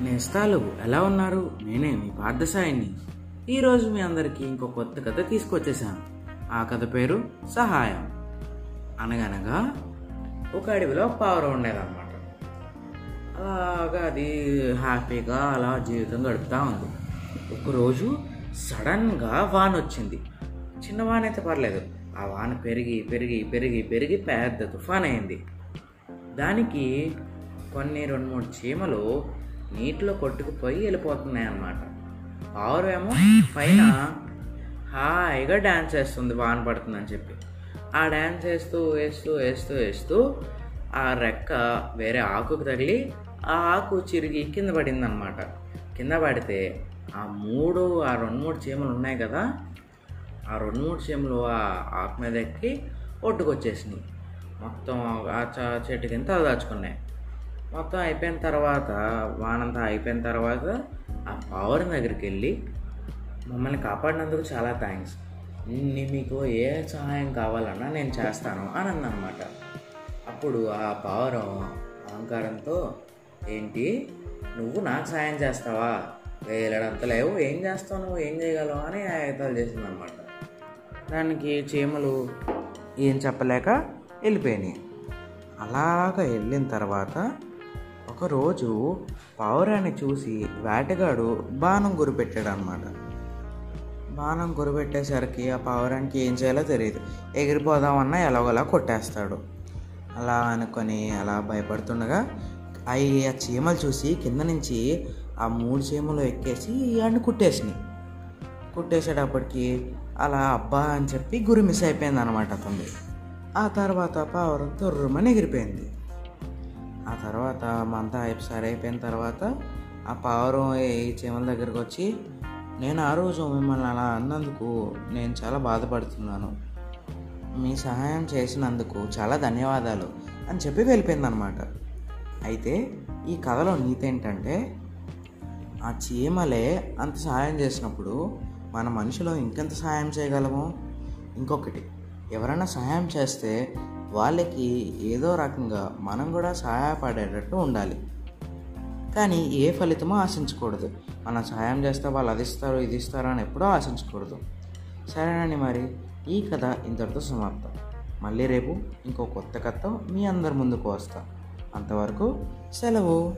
నేస్తాలు ఎలా ఉన్నారు? నేనే మీ పార్థసాయిని. ఈరోజు మీ అందరికీ ఇంకో కొత్త కథ తీసుకొచ్చేసాను ఆ కథ పేరు సహాయం. అనగనగా ఒక అడవిలో ఒక పావురం ఉండేదన్నమాట. అలాగా అది హ్యాపీగా అలా జీవితం గడుపుతూ ఉంది. ఒకరోజు సడన్గా వాన వచ్చింది చిన్న వాన అయితే పర్లేదు. ఆ వాన పెరిగి పెరిగి పెరిగి పెరిగి పెద్ద తుఫాన్ అయింది దానికి కొన్ని రెండు మూడు చీమలు నీటిలో కొట్టుకుపోయి వెళ్ళిపోతున్నాయి అన్నమాట పావురం ఏమో పైన హాయిగా డ్యాన్స్ వేస్తుంది వాన పడుతుందని చెప్పి. ఆ డ్యాన్స్ వేస్తూ వేస్తూ వేస్తూ వేస్తూ ఆ రెక్క వేరే ఆకుకు తగిలి ఆ ఆకు చిరిగి కింద పడిందనమాట కింద పడితే ఆ మూడు ఆ రెండు మూడు చీమలు ఉన్నాయి కదా ఆ రెండు మూడు చీమలు ఆ ఆకు మీద ఎక్కి ఒట్టుకొచ్చేసినాయి మొత్తం ఆ చెట్టు కింద దాచుకున్నాయి మొత్తం అయిపోయిన తర్వాత వానంతా అయిపోయిన తర్వాత ఆ పావురం దగ్గరికి వెళ్ళి మమ్మల్ని కాపాడినందుకు చాలా థ్యాంక్స్ నీ మీకు ఏ సహాయం కావాలన్నా నేను చేస్తాను అని అన్నమాట. అప్పుడు ఆ పావురం అహంకారంతో ఏంటి? నువ్వు నాకు సాయం చేస్తావా? వేలడంత లేవు ఏం చేస్తావు నువ్వు? ఏం చేయగలవు? అని ఆయుధాలు చేసిందనమాట దానికి చీమలు ఏం చెప్పలేక వెళ్ళిపోయినాయి. అలాగ వెళ్ళిన తర్వాత ఒకరోజు పావురాన్ని చూసి వేటగాడు బాణం గురిపెట్టాడు అనమాట బాణం గురిపెట్టేసరికి ఆ పావురానికి ఏం చేయాలో తెలియదు ఎగిరిపోదామన్నా ఎలాగోలా కొట్టేస్తాడు. అలా అనుకొని అలా భయపడుతుండగా అవి ఆ చీమలు చూసి కింద నుంచి ఆ మూడు చీమలు ఎక్కేసి అన్ని కుట్టేసినాయి. కుట్టేసేటప్పటికి అలా అబ్బా అని చెప్పి గురి మిస్ అయిపోయింది అనమాట అతను ఆ తర్వాత పావురం తుర్రుమని ఎగిరిపోయింది. ఆ తర్వాత మంతా సరి అయిపోయిన తర్వాత ఆ పావురం ఈ చీమల దగ్గరకు వచ్చి నేను ఆ రోజు మిమ్మల్ని అలా అన్నందుకు నేను చాలా బాధపడుతున్నాను. మీ సహాయం చేసినందుకు చాలా ధన్యవాదాలు అని చెప్పి వెళ్ళిపోయిందనమాట. అయితే ఈ కథలో నీతి ఏంటంటే ఆ చీమలే అంత సహాయం చేసినప్పుడు మన మనిషిలో ఇంకెంత సహాయం చేయగలము? ఇంకొకటి ఎవరైనా సహాయం చేస్తే వాళ్ళకి ఏదో రకంగా మనం కూడా సహాయపడేటట్టు ఉండాలి. కానీ ఏ ఫలితమో ఆశించకూడదు. మనం సహాయం చేస్తే వాళ్ళు అది ఇస్తారు ఇది ఇస్తారు అని ఎప్పుడూ ఆశించకూడదు. సరేనండి మరి ఈ కథ ఇంతటితో సమాప్తం. మళ్ళీ రేపు ఇంకో కొత్త కథతో మీ అందరి ముందుకు వస్తా. అంతవరకు సెలవు.